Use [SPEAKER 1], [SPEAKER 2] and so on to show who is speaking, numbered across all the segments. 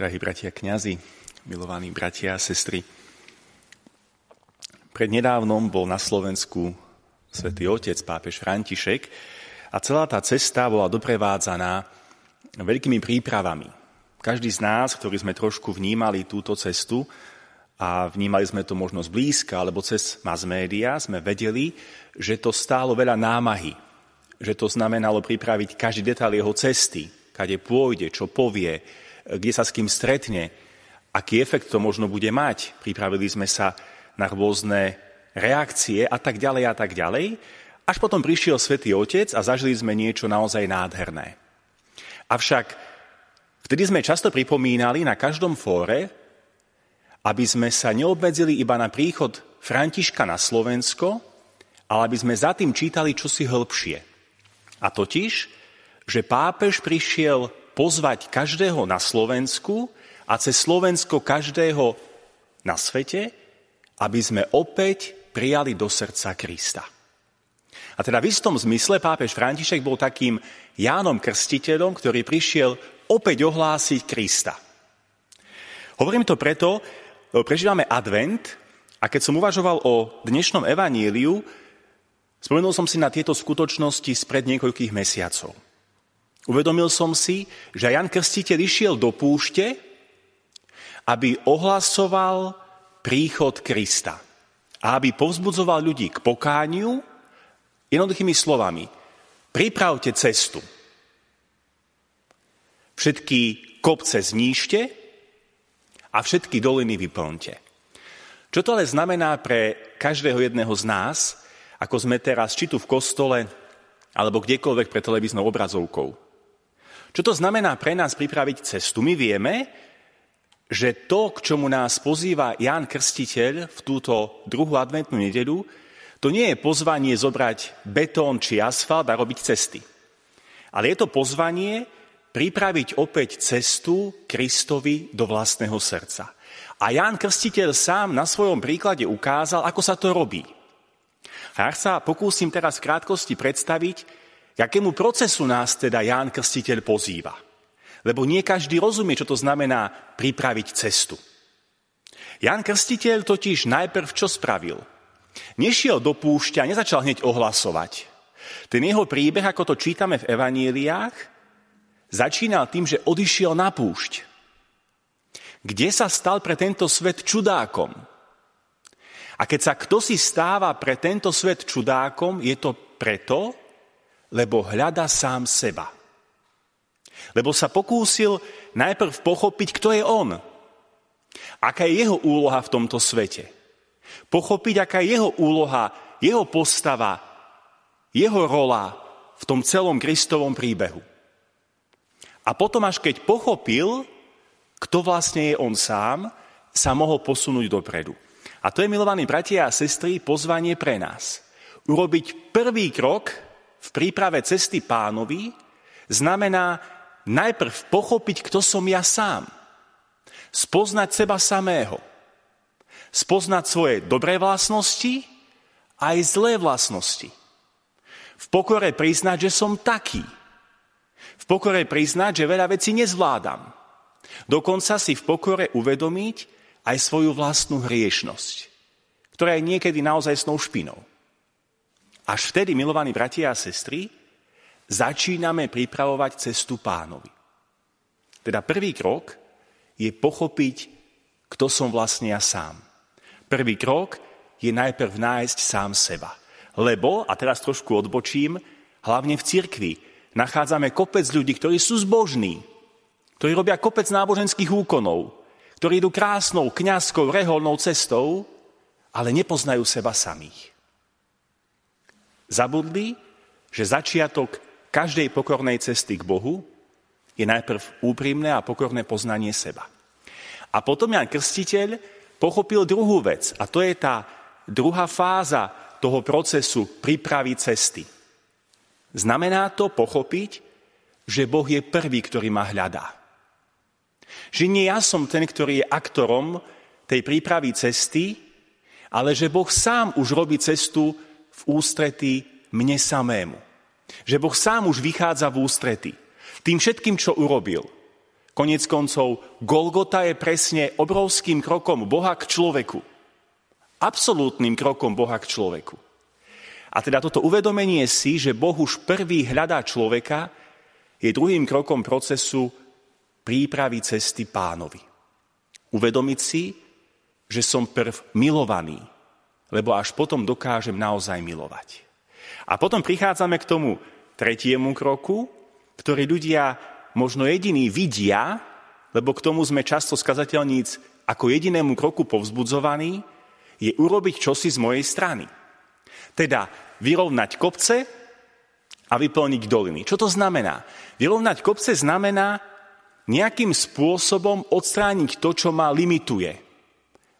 [SPEAKER 1] drahí bratia kňazi, milovaní bratia a sestry. Prednedávnom bol na Slovensku svätý otec, pápež František a celá tá cesta bola doprevádzaná veľkými prípravami. Každý z nás, ktorí sme trošku vnímali túto cestu a vnímali sme to možno zblízka alebo cez mass media, sme vedeli, že to stálo veľa námahy, že to znamenalo pripraviť každý detail jeho cesty, kade pôjde, čo povie, kde sa s kým stretne, aký efekt to možno bude mať. Pripravili sme sa na rôzne reakcie a tak ďalej a tak ďalej. Až potom prišiel Svetý Otec a zažili sme niečo naozaj nádherné. Avšak vtedy sme často pripomínali na každom fóre, aby sme sa neobmedzili iba na príchod Františka na Slovensko, ale aby sme za tým čítali čosi hĺbšie. A totiž, že pápež prišiel pozvať každého na Slovensku a cez Slovensko každého na svete, aby sme opäť prijali do srdca Krista. A teda v istom zmysle pápež František bol takým Jánom Krstiteľom, ktorý prišiel opäť ohlásiť Krista. Hovorím to preto, lebo prežívame advent a keď som uvažoval o dnešnom evaníliu, spomenul som si na tieto skutočnosti spred niekoľkých mesiacov. Uvedomil som si, že Jan Krstiteľ išiel do púšte, aby ohlasoval príchod Krista a aby povzbudzoval ľudí k pokániu jednoduchými slovami. Pripravte cestu. Všetky kopce zníšte a všetky doliny vyplňte. Čo to ale znamená pre každého jedného z nás, ako sme teraz či tu v kostole, alebo kdekoľvek pre televíznou obrazovkou? Čo to znamená pre nás pripraviť cestu? My vieme, že to, k čomu nás pozýva Ján Krstiteľ v túto druhú adventnú nedelu, to nie je pozvanie zobrať betón či asfalt a robiť cesty. Ale je to pozvanie pripraviť opäť cestu Kristovi do vlastného srdca. A Ján Krstiteľ sám na svojom príklade ukázal, ako sa to robí. A ja sa pokúsim teraz v krátkosti predstaviť, k akému procesu nás teda Ján Krstiteľ pozýva? Lebo nie každý rozumie, čo to znamená pripraviť cestu. Ján Krstiteľ totiž najprv čo spravil? Nešiel do púšťa, nezačal hneď ohlasovať. Ten jeho príbeh, ako to čítame v evaníliách, začínal tým, že odišiel na púšť. Kde sa stal pre tento svet čudákom? A keď sa kto si stáva pre tento svet čudákom, je to preto, lebo hľada sám seba. Lebo sa pokúsil najprv pochopiť, kto je on. Aká je jeho úloha v tomto svete. Pochopiť, aká je jeho úloha, jeho postava, jeho rola v tom celom Kristovom príbehu. A potom, až keď pochopil, kto vlastne je on sám, sa mohol posunúť dopredu. A to je, milovaní bratia a sestry, pozvanie pre nás. Urobiť prvý krok v príprave cesty pánovi znamená najprv pochopiť, kto som ja sám. Spoznať seba samého. Spoznať svoje dobré vlastnosti aj zlé vlastnosti. V pokore priznať, že som taký. V pokore priznať, že veľa vecí nezvládam. Dokonca si v pokore uvedomiť aj svoju vlastnú hriešnosť, ktorá je niekedy naozaj snou špinou. Až vtedy, milovaní bratia a sestry, začíname pripravovať cestu pánovi. Teda prvý krok je pochopiť, kto som vlastne ja sám. Prvý krok je najprv nájsť sám seba. Lebo, a teraz trošku odbočím, hlavne v cirkvi nachádzame kopec ľudí, ktorí sú zbožní, ktorí robia kopec náboženských úkonov, ktorí idú krásnou, kňazskou, reholnou cestou, ale nepoznajú seba samých. Zabudli, že začiatok každej pokornej cesty k Bohu je najprv úprimné a pokorné poznanie seba. A potom Jan Krstiteľ pochopil druhú vec a to je tá druhá fáza toho procesu prípravy cesty. Znamená to pochopiť, že Boh je prvý, ktorý ma hľadá. Že nie ja som ten, ktorý je aktorom tej prípravy cesty, ale že Boh sám už robí cestu v ústretí mne samému. Že Boh sám už vychádza v ústretí. Tým všetkým, čo urobil. Konec koncov, Golgota je presne obrovským krokom Boha k človeku. Absolútnym krokom Boha k človeku. A teda toto uvedomenie si, že Boh už prvý hľadá človeka, je druhým krokom procesu prípravy cesty pánovi. Uvedomiť si, že som prv milovaný, lebo až potom dokážem naozaj milovať. A potom prichádzame k tomu tretiemu kroku, ktorý ľudia možno jediní vidia, lebo k tomu sme často skazateľníc ako jedinému kroku povzbudzovaní, je urobiť čosi z mojej strany. Teda vyrovnať kopce a vyplniť doliny. Čo to znamená? Vyrovnať kopce znamená nejakým spôsobom odstrániť to, čo ma limituje.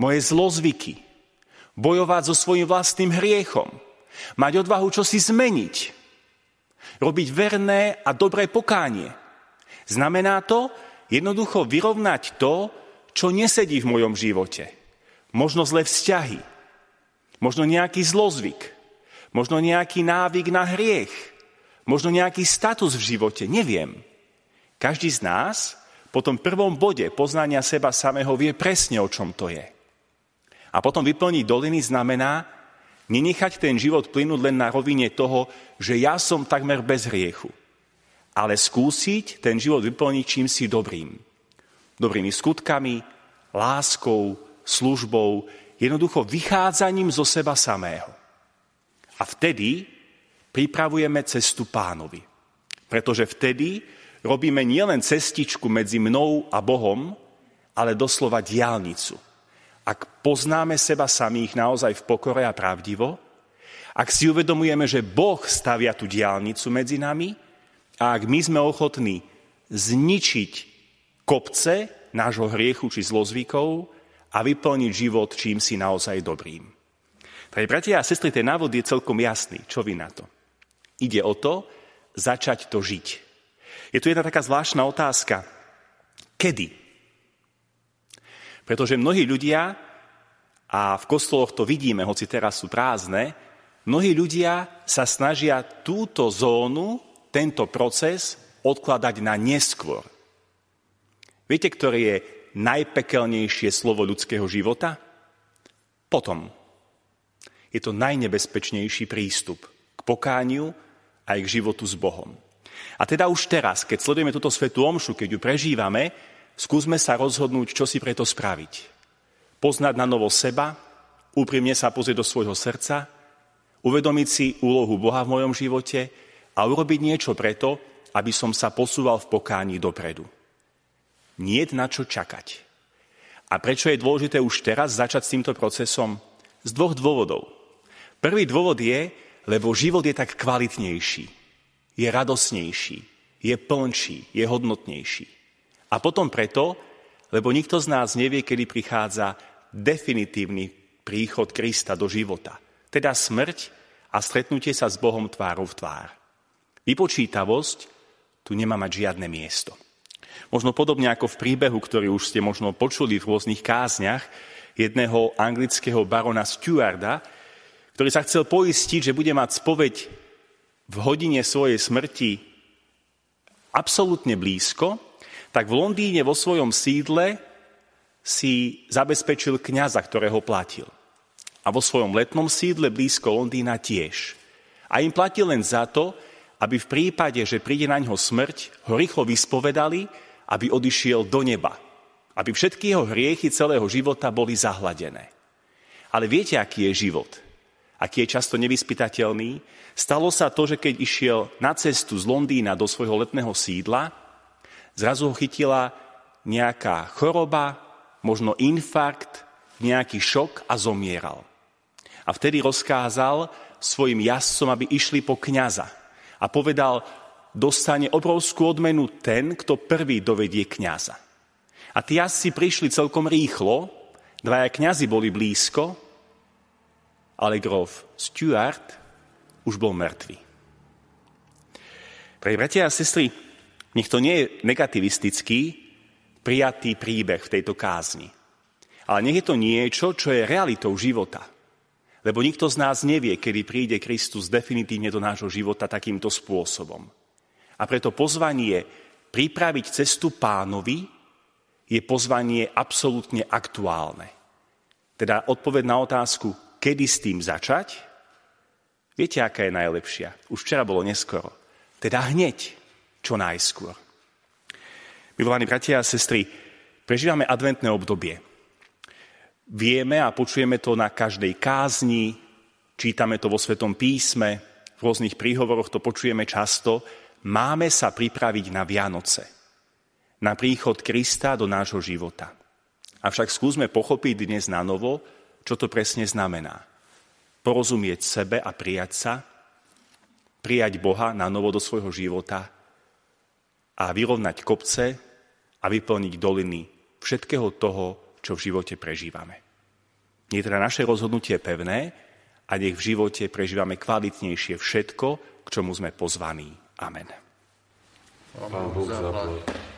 [SPEAKER 1] Moje zlozvyky. Bojovať so svojím vlastným hriechom. Mať odvahu čosi zmeniť. Robiť verné a dobré pokánie. Znamená to jednoducho vyrovnať to, čo nesedí v mojom živote. Možno zlé vzťahy. Možno nejaký zlozvyk. Možno nejaký návyk na hriech. Možno nejaký status v živote. Neviem. Každý z nás po tom prvom bode poznania seba samého vie presne, o čom to je. A potom vyplniť doliny znamená nenechať ten život plynúť len na rovine toho, že ja som takmer bez hriechu. Ale skúsiť ten život vyplniť čím si dobrým. Dobrými skutkami, láskou, službou, jednoducho vychádzaním zo seba samého. A vtedy pripravujeme cestu pánovi. Pretože vtedy robíme nielen cestičku medzi mnou a Bohom, ale doslova diálnicu. Ak poznáme seba samých naozaj v pokore a pravdivo, ak si uvedomujeme, že Boh stavia tú diálnicu medzi nami a ak my sme ochotní zničiť kopce nášho hriechu či zlozvykov a vyplniť život čím si naozaj dobrým. Takže, bratia a sestry, ten návod je celkom jasný. Čo vy na to? Ide o to, začať to žiť. Je tu jedna taká zvláštna otázka. Kedy? Pretože mnohí ľudia, a v kostoloch to vidíme, hoci teraz sú prázdne, mnohí ľudia sa snažia túto zónu, tento proces odkladať na neskôr. Viete, ktoré je najpekelnejšie slovo ľudského života? Potom. Je to najnebezpečnejší prístup k pokániu aj k životu s Bohom. A teda už teraz, keď sledujeme túto svetú omšu, keď ju prežívame, skúsme sa rozhodnúť, čo si preto spraviť. Poznať na novo seba, úprimne sa pozrieť do svojho srdca, uvedomiť si úlohu Boha v mojom živote a urobiť niečo preto, aby som sa posúval v pokání dopredu. Nie na čo čakať. A prečo je dôležité už teraz začať s týmto procesom? Z dvoch dôvodov. Prvý dôvod je, lebo život je tak kvalitnejší je radosnejší, je plnší, je hodnotnejší. A potom preto, lebo nikto z nás nevie, kedy prichádza definitívny príchod Krista do života. Teda smrť a stretnutie sa s Bohom tvárou v tvár. Vypočítavosť tu nemá mať žiadne miesto. Možno podobne ako v príbehu, ktorý už ste možno počuli v rôznych kázniach, jedného anglického barona Stewarda, ktorý sa chcel poistiť, že bude mať spoveď v hodine svojej smrti absolútne blízko, tak v Londýne vo svojom sídle si zabezpečil kňaza, ktorého platil. A vo svojom letnom sídle blízko Londýna tiež. A im platil len za to, aby v prípade, že príde na ňo smrť, ho rýchlo vyspovedali, aby odišiel do neba. Aby všetky jeho hriechy celého života boli zahladené. Ale viete, aký je život? Aký je často nevyspytateľný? Stalo sa to, že keď išiel na cestu z Londýna do svojho letného sídla, zrazu ho chytila nejaká choroba, možno infarkt, nejaký šok a zomieral. A vtedy rozkázal svojim jazdcom, aby išli po kňaza. A povedal, dostane obrovskú odmenu ten, kto prvý dovedie kňaza. A tí jazdci prišli celkom rýchlo, dvaja kňazi boli blízko, ale grof Stuart už bol mŕtvý. Pre bratia a sestry, nech to nie je negativistický, prijatý príbeh v tejto kázni. Ale nech je to niečo, čo je realitou života. Lebo nikto z nás nevie, kedy príde Kristus definitívne do nášho života takýmto spôsobom. A preto pozvanie pripraviť cestu pánovi je pozvanie absolútne aktuálne. Teda odpoveď na otázku, kedy s tým začať, viete, aká je najlepšia? Už včera bolo neskoro. Teda hneď, čo najskôr. Milovaní bratia a sestry, prežívame adventné obdobie. Vieme a počujeme to na každej kázni, čítame to vo Svetom písme, v rôznych príhovoroch to počujeme často. Máme sa pripraviť na Vianoce na príchod Krista do nášho života. Avšak skúsme pochopiť dnes na novo, čo to presne znamená. Porozumieť sebe a prijať sa, prijať Boha na novo do svojho života a vyrovnať kopce a vyplniť doliny všetkého toho, čo v živote prežívame. Je teda naše rozhodnutie pevné a nech v živote prežívame kvalitnejšie všetko, k čomu sme pozvaní. Amen.
[SPEAKER 2] Pán Boh zaplať.